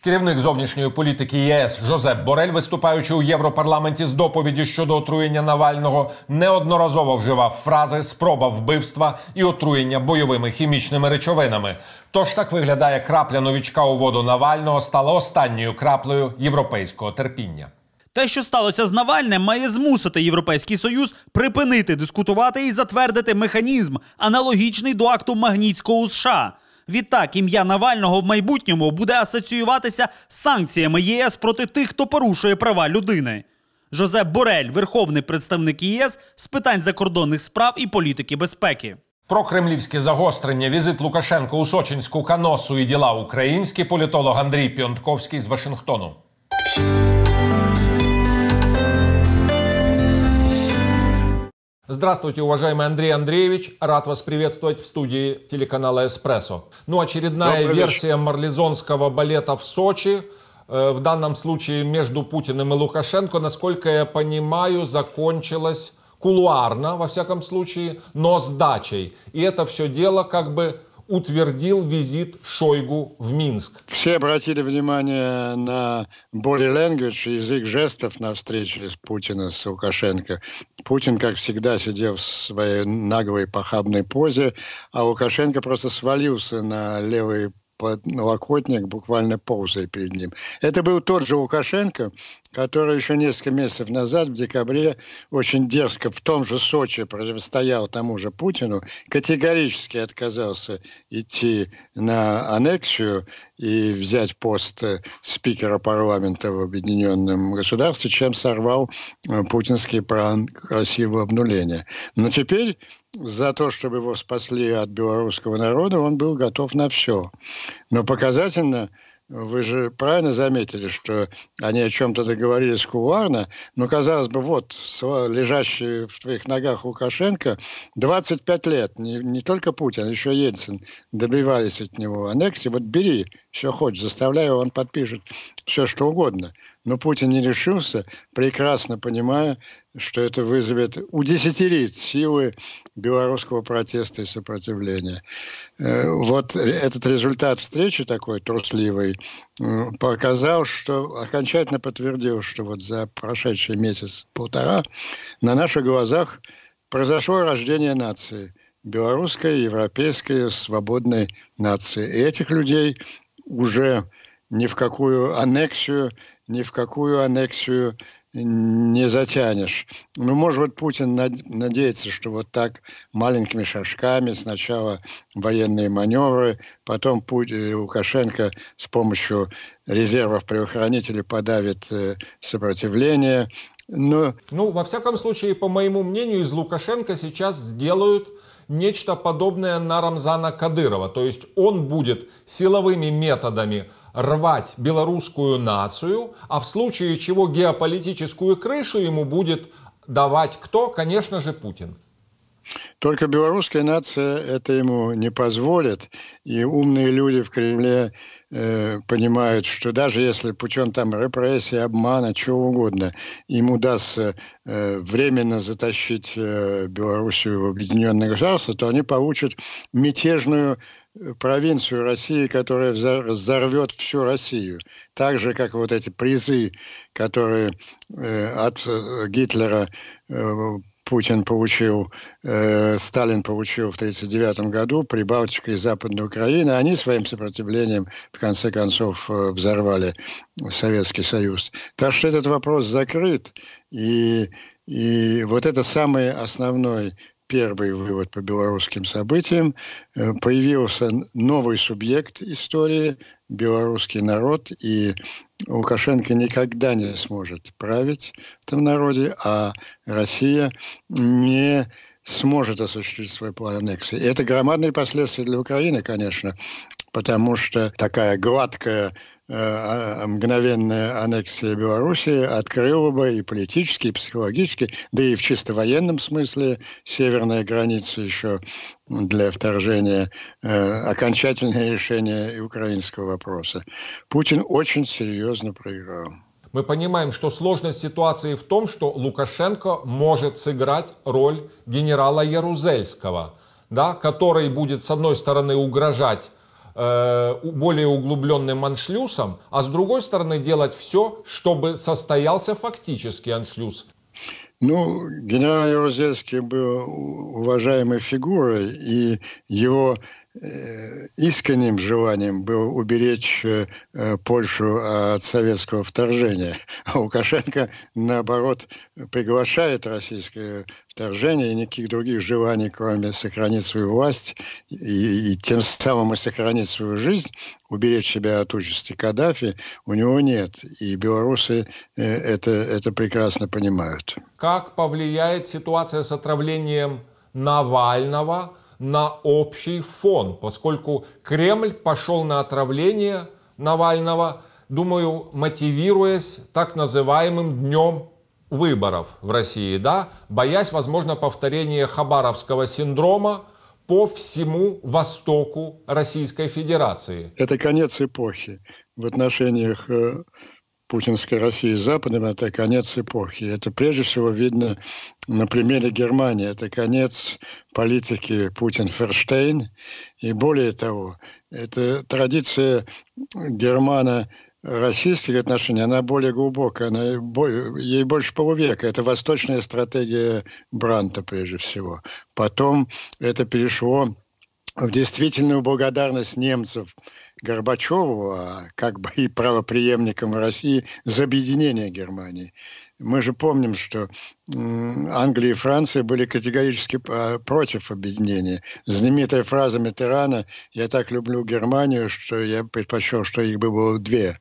Керівник зовнішньої політики ЄС Жозеп Борель, виступаючи у Європарламенті з доповіді щодо отруєння Навального, неодноразово вживав фрази спроба вбивства і отруєння бойовими хімічними речовинами. Тож так виглядає крапля новічка у воду Навального стала останньою краплею європейського терпіння. Те, що сталося з Навальним, має змусити Європейський Союз припинити дискутувати і затвердити механізм, аналогічний до акту Магнітського у США. Відтак, ім'я Навального в майбутньому буде асоціюватися з санкціями ЄС проти тих, хто порушує права людини. Жозеп Борель, верховний представник ЄС з питань закордонних справ і політики безпеки. Про кремлівське загострення, візит Лукашенко у Сочинську каносу і діла українські політолог Андрій Піонтковський з Вашингтону. Здравствуйте, уважаемый Андрей Андреевич. Рад вас приветствовать в студии телеканала «Эспрессо». Ну, очередная Добрый версия марлезонского балета в Сочи. Э, В данном случае между Путиным и Лукашенко, насколько я понимаю, закончилась кулуарно, во всяком случае, но с дачей. И это все дело как бы утвердил визит Шойгу в Минск. Все обратили внимание на body language, язык жестов на встрече с Путиным, с Лукашенко. Путин, как всегда, сидел в своей наглой похабной позе, а Лукашенко просто свалился на левый подлокотник, буквально ползая перед ним. Это был тот же Лукашенко, который еще несколько месяцев назад, в декабре, очень дерзко в том же Сочи противостоял тому же Путину, категорически отказался идти на аннексию и взять пост э, спикера парламента в Объединенном государстве, чем сорвал э, путинский план красивого обнуления. Но теперь за то, чтобы его спасли от белорусского народа, он был готов на все. Но показательно, вы же правильно заметили, что они о чем-то договорились кулуарно, но, казалось бы, вот лежащий в твоих ногах Лукашенко 25 лет, не, не только Путин, а еще Ельцин добивались от него аннексии. Вот бери, все хочешь, заставляй он подпишет все, что угодно. Но Путин не решился, прекрасно понимая, что это вызовет, удесятерит силы белорусского протеста и сопротивления. Э, Вот этот результат встречи такой трусливый э, показал, что окончательно подтвердил, что вот за прошедший месяц-полтора на наших глазах произошло рождение нации. Белорусской, европейской, свободной нации. И этих людей уже ни в какую аннексию, ни в какую аннексию не затянешь. Ну, может быть, Путин надеется, что вот так маленькими шажками сначала военные маневры, потом Путин, Лукашенко с помощью резервов правоохранителей подавит э, сопротивление. Но... Ну, во всяком случае, по моему мнению, из Лукашенко сейчас сделают нечто подобное на Рамзана Кадырова. То есть он будет силовыми методами рвать белорусскую нацию, а в случае чего геополитическую крышу ему будет давать кто? Конечно же, Путин. Только белорусская нация это ему не позволит, и умные люди в Кремле э, понимают, что даже если путем там репрессий, обмана, чего угодно, им удастся э, временно затащить э, Белоруссию в объединенное государство, то они получат мятежную провинцию России, которая взорвет всю Россию. Так же, как вот эти призы, которые э, от Гитлера э, Путин получил, э, Сталин получил в 1939 году, Прибалтика и Западная Украина, они своим сопротивлением, в конце концов, э, взорвали Советский Союз. Так что этот вопрос закрыт, и, и вот это самый основной первый вывод по белорусским событиям. Э, появился новый субъект истории, белорусский народ, и Лукашенко никогда не сможет править в этом народе, а Россия не сможет осуществить свой план аннексии. И это громадные последствия для Украины, конечно, потому что такая гладкая э, мгновенная аннексия Белоруссии открыла бы и политически, и психологически, да и в чисто военном смысле северная граница еще для вторжения, э, окончательное решение украинского вопроса. Путин очень серьезно проиграл. Мы понимаем, что сложность ситуации в том, что Лукашенко может сыграть роль генерала Ярузельского, да, который будет, с одной стороны, угрожать э, более углубленным аншлюсом, а с другой стороны делать все, чтобы состоялся фактический аншлюз. Ну, генерал Ярузельский был уважаемой фигурой, и его искренним желанием было уберечь э, Польшу от советского вторжения. А Лукашенко, наоборот, приглашает российское вторжение и никаких других желаний, кроме сохранить свою власть и, и тем самым и сохранить свою жизнь, уберечь себя от участи Каддафи, у него нет. И белорусы э, это, это прекрасно понимают. Как повлияет ситуация с отравлением Навального – на общий фон, поскольку Кремль пошел на отравление Навального, думаю, мотивируясь так называемым днем выборов в России, да, боясь, возможно, повторения хабаровского синдрома по всему востоку Российской Федерации. Это конец эпохи в отношениях э, путинской России Западом – это конец эпохи. Это прежде всего видно на примере Германии. Это конец политики Путин-Ферштейн. И более того, это традиция германо российских отношений, она более глубокая, она, ей больше полувека. Это восточная стратегия Бранта, прежде всего. Потом это перешло в действительную благодарность немцев Горбачеву, а как бы и правоприемникам России за объединение Германии. Мы же помним, что Англия и Франция были категорически а, против объединения. Знаменитая фраза Митерана «Я так люблю Германию, что я предпочел, что их бы было две».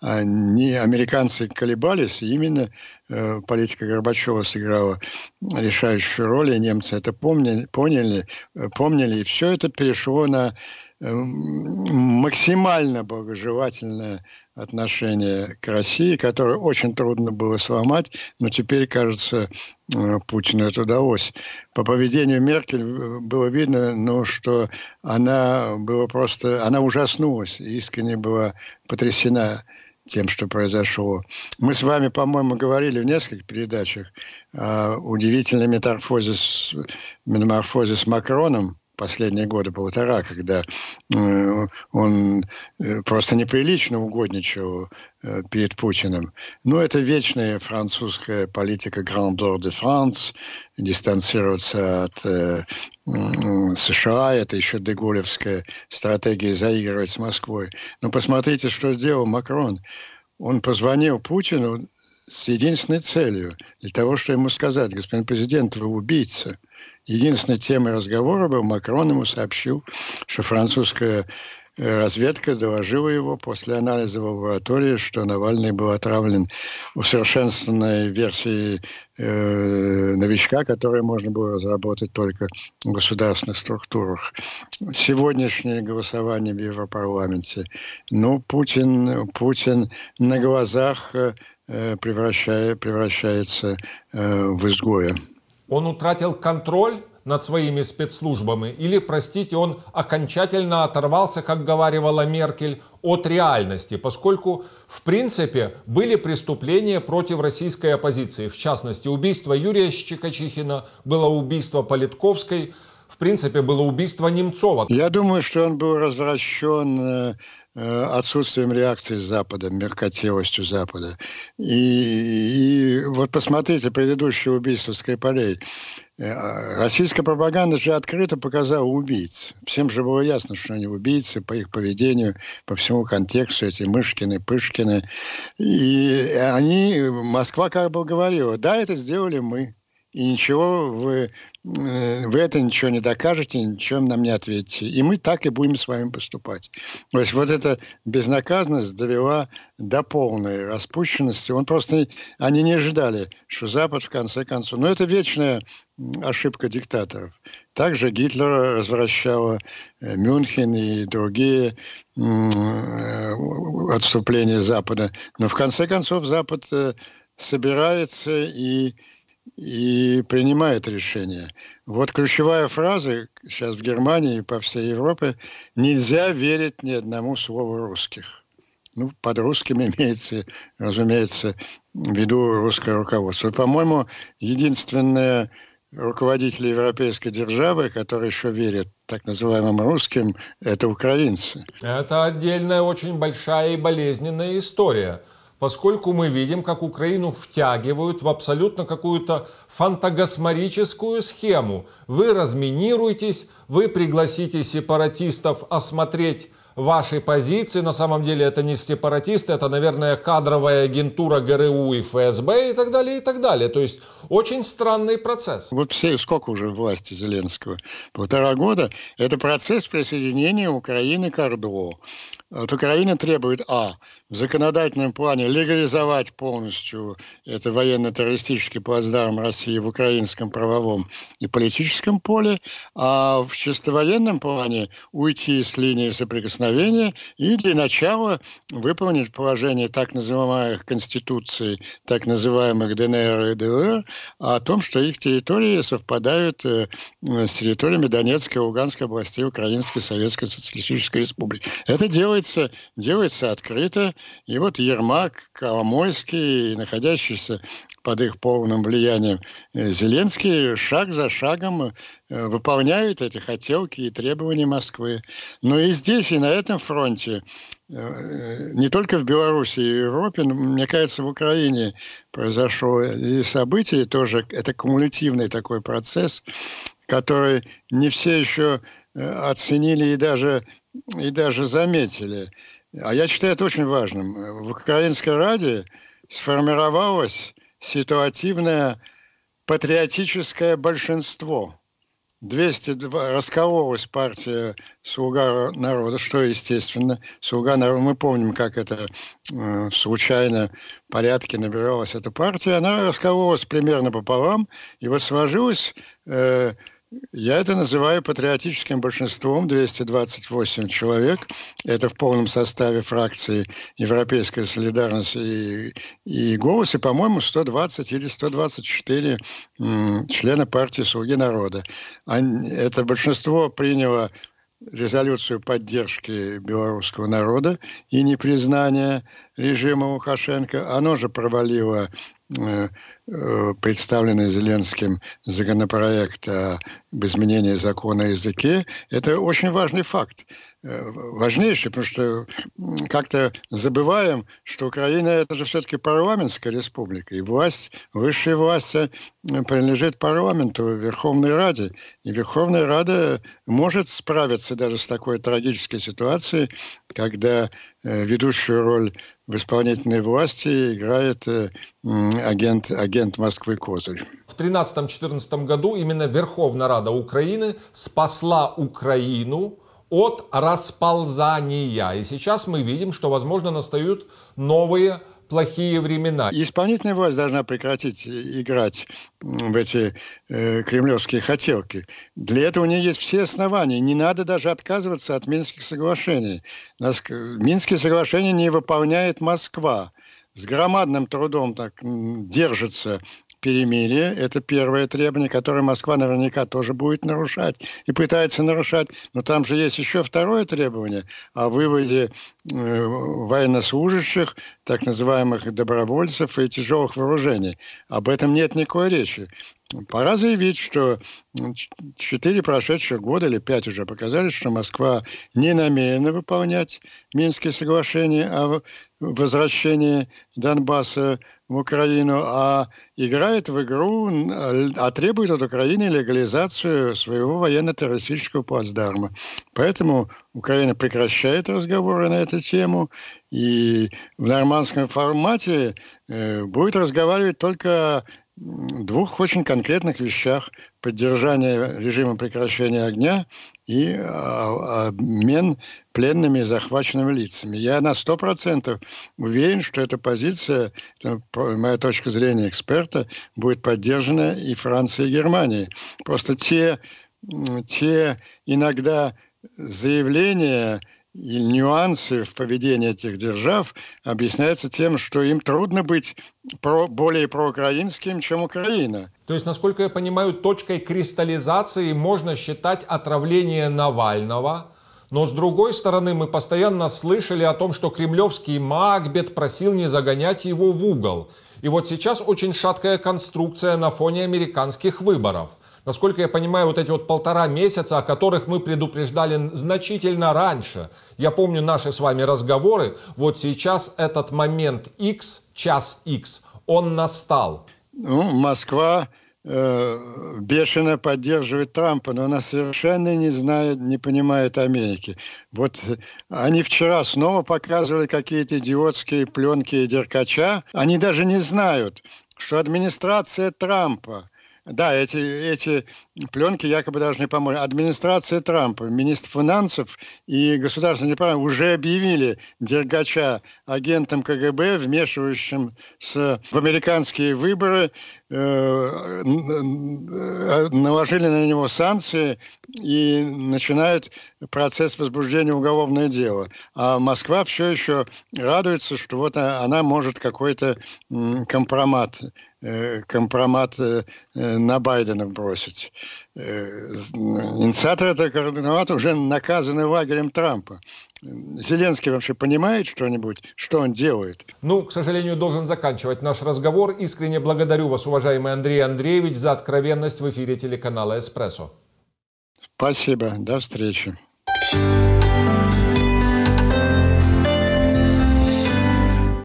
Они, американцы колебались, именно э, политика Горбачева сыграла решающую роль, и немцы это помнили, поняли, э, помнили, и все это перешло на максимально благожелательное отношение к России, которое очень трудно было сломать, но теперь, кажется, э, Путину это удалось. По поведению Меркель э, было видно, ну, что она была просто, она ужаснулась, искренне была потрясена тем, что произошло. Мы с вами, по-моему, говорили в нескольких передачах о удивительной метаморфозе с, метаморфозе с Макроном, последние годы, полтора, когда э, он э, просто неприлично угодничал э, перед Путиным. Но это вечная французская политика «Grandeur de France», дистанцироваться от США, это еще деголевская стратегия заигрывать с Москвой. Но посмотрите, что сделал Макрон. Он позвонил Путину с единственной целью, для того, чтобы ему сказать, господин президент, вы убийца – Единственной темой разговора был, Макрон ему сообщил, что французская э, разведка доложила его после анализа в лаборатории, что Навальный был отравлен усовершенствованной версией э, новичка, который можно было разработать только в государственных структурах. Сегодняшнее голосование в Европарламенте. Ну, Путин, Путин на глазах э, превращает, превращается э, в изгоя. Он утратил контроль над своими спецслужбами или, простите, он окончательно оторвался, как говорила Меркель, от реальности, поскольку, в принципе, были преступления против российской оппозиции. В частности, убийство Юрия Щекочихина, было убийство Политковской, в принципе, было убийство Немцова. Я думаю, что он был развращен э, э, отсутствием реакции Запада, меркотелостью Запада. И, и вот посмотрите предыдущее убийство Скрипалей. Э, российская пропаганда же открыто показала убийц. Всем же было ясно, что они убийцы по их поведению, по всему контексту, эти Мышкины, Пышкины. И они, Москва как бы говорила, да, это сделали мы и ничего вы, э, вы это ничего не докажете, ничем нам не ответите. И мы так и будем с вами поступать. То есть вот эта безнаказанность довела до полной распущенности. Он просто, они не ожидали, что Запад в конце концов... Но это вечная ошибка диктаторов. Также Гитлер возвращал э, Мюнхен и другие э, отступления Запада. Но в конце концов Запад собирается и и принимает решение. Вот ключевая фраза сейчас в Германии и по всей Европе – нельзя верить ни одному слову русских. Ну, под русским имеется, разумеется, в виду русское руководство. По-моему, единственное руководители европейской державы, которые еще верят так называемым русским, это украинцы. Это отдельная очень большая и болезненная история поскольку мы видим, как Украину втягивают в абсолютно какую-то фантагосморическую схему. Вы разминируетесь, вы пригласите сепаратистов осмотреть ваши позиции. На самом деле это не сепаратисты, это, наверное, кадровая агентура ГРУ и ФСБ и так далее, и так далее. То есть очень странный процесс. Вот все, сколько уже власти Зеленского? Полтора года. Это процесс присоединения Украины к ОРДО. От Украины требует, а, в законодательном плане легализовать полностью это военно-террористический плацдарм России в украинском правовом и политическом поле, а в чисто военном плане уйти с линии соприкосновения и для начала выполнить положение так называемых конституций, так называемых ДНР и ДЛР, о том, что их территории совпадают э, с территориями Донецкой Луганской областей Украинской Советской Социалистической Республики. Это делает делается, делается открыто. И вот Ермак, Коломойский, находящийся под их полным влиянием э, Зеленский, шаг за шагом э, выполняют эти хотелки и требования Москвы. Но и здесь, и на этом фронте, э, не только в Беларуси и Европе, но, мне кажется, в Украине произошло и событие тоже, это кумулятивный такой процесс, который не все еще оценили и даже и даже заметили. А я считаю это очень важным. В Украинской Раде сформировалось ситуативное патриотическое большинство. 202 раскололась партия «Слуга народа», что естественно. «Слуга народа», мы помним, как это э, случайно в порядке набиралась эта партия. Она раскололась примерно пополам, и вот сложилась э, я это называю патриотическим большинством, 228 человек. Это в полном составе фракции Европейская солидарность и, и «Голос», и, по-моему, 120 или 124 м, члена партии «Слуги народа». Они, это большинство приняло резолюцию поддержки белорусского народа и непризнания режима Лукашенко. Оно же провалило представленный Зеленским законопроект об изменении закона о языке, это очень важный факт. Э, важнейший, потому что как-то забываем, что Украина это же все-таки парламентская республика, и власть, высшая власть принадлежит парламенту, Верховной Раде. И Верховная Рада может справиться даже с такой трагической ситуацией, когда ведущую роль в исполнительной власти играет э, агент, агент Москвы Козырь. В 2013-2014 году именно Верховная Рада Украины спасла Украину от расползания. И сейчас мы видим, что, возможно, настают новые плохие времена. Исполнительная власть должна прекратить играть в эти э, кремлевские хотелки. Для этого у нее есть все основания. Не надо даже отказываться от Минских соглашений. Нас, Минские соглашения не выполняет Москва. С громадным трудом так держится перемирие. Это первое требование, которое Москва наверняка тоже будет нарушать и пытается нарушать. Но там же есть еще второе требование о выводе э, военнослужащих, так называемых добровольцев и тяжелых вооружений. Об этом нет никакой речи. Пора заявить, что четыре прошедших года или пять уже показали, что Москва не намерена выполнять Минские соглашения о возвращении Донбасса в Украину, а играет в игру, а требует от Украины легализацию своего военно-террористического плацдарма. Поэтому Украина прекращает разговоры на эту тему и в нормандском формате э, будет разговаривать только двух очень конкретных вещах. Поддержание режима прекращения огня и а, обмен пленными и захваченными лицами. Я на сто процентов уверен, что эта позиция, моя точка зрения эксперта, будет поддержана и Францией, и Германией. Просто те, те иногда заявления и нюансы в поведении этих держав объясняются тем, что им трудно быть про, более проукраинским, чем Украина. То есть, насколько я понимаю, точкой кристаллизации можно считать отравление Навального, но с другой стороны, мы постоянно слышали о том, что кремлевский Макбет просил не загонять его в угол. И вот сейчас очень шаткая конструкция на фоне американских выборов – Насколько я понимаю, вот эти вот полтора месяца, о которых мы предупреждали значительно раньше. Я помню наши с вами разговоры. Вот сейчас этот момент X, час X, он настал. Ну, Москва э, бешено поддерживает Трампа, но она совершенно не знает, не понимает Америки. Вот э, они вчера снова показывали какие-то идиотские пленки Деркача. Они даже не знают, что администрация Трампа да, эти, эти пленки якобы должны помочь. Администрация Трампа, министр финансов и государственный департамент уже объявили Дергача агентом КГБ, вмешивающим в американские выборы, э, э, наложили на него санкции и начинают процесс возбуждения уголовного дела. А Москва все еще радуется, что вот она может какой-то компромат компромат э, на Байдена бросить. Э, инициатор этого компромата уже наказаны лагерем Трампа. Зеленский вообще понимает что-нибудь, что он делает? Ну, к сожалению, должен заканчивать наш разговор. Искренне благодарю вас, уважаемый Андрей Андреевич, за откровенность в эфире телеканала «Эспрессо». Спасибо. До встречи.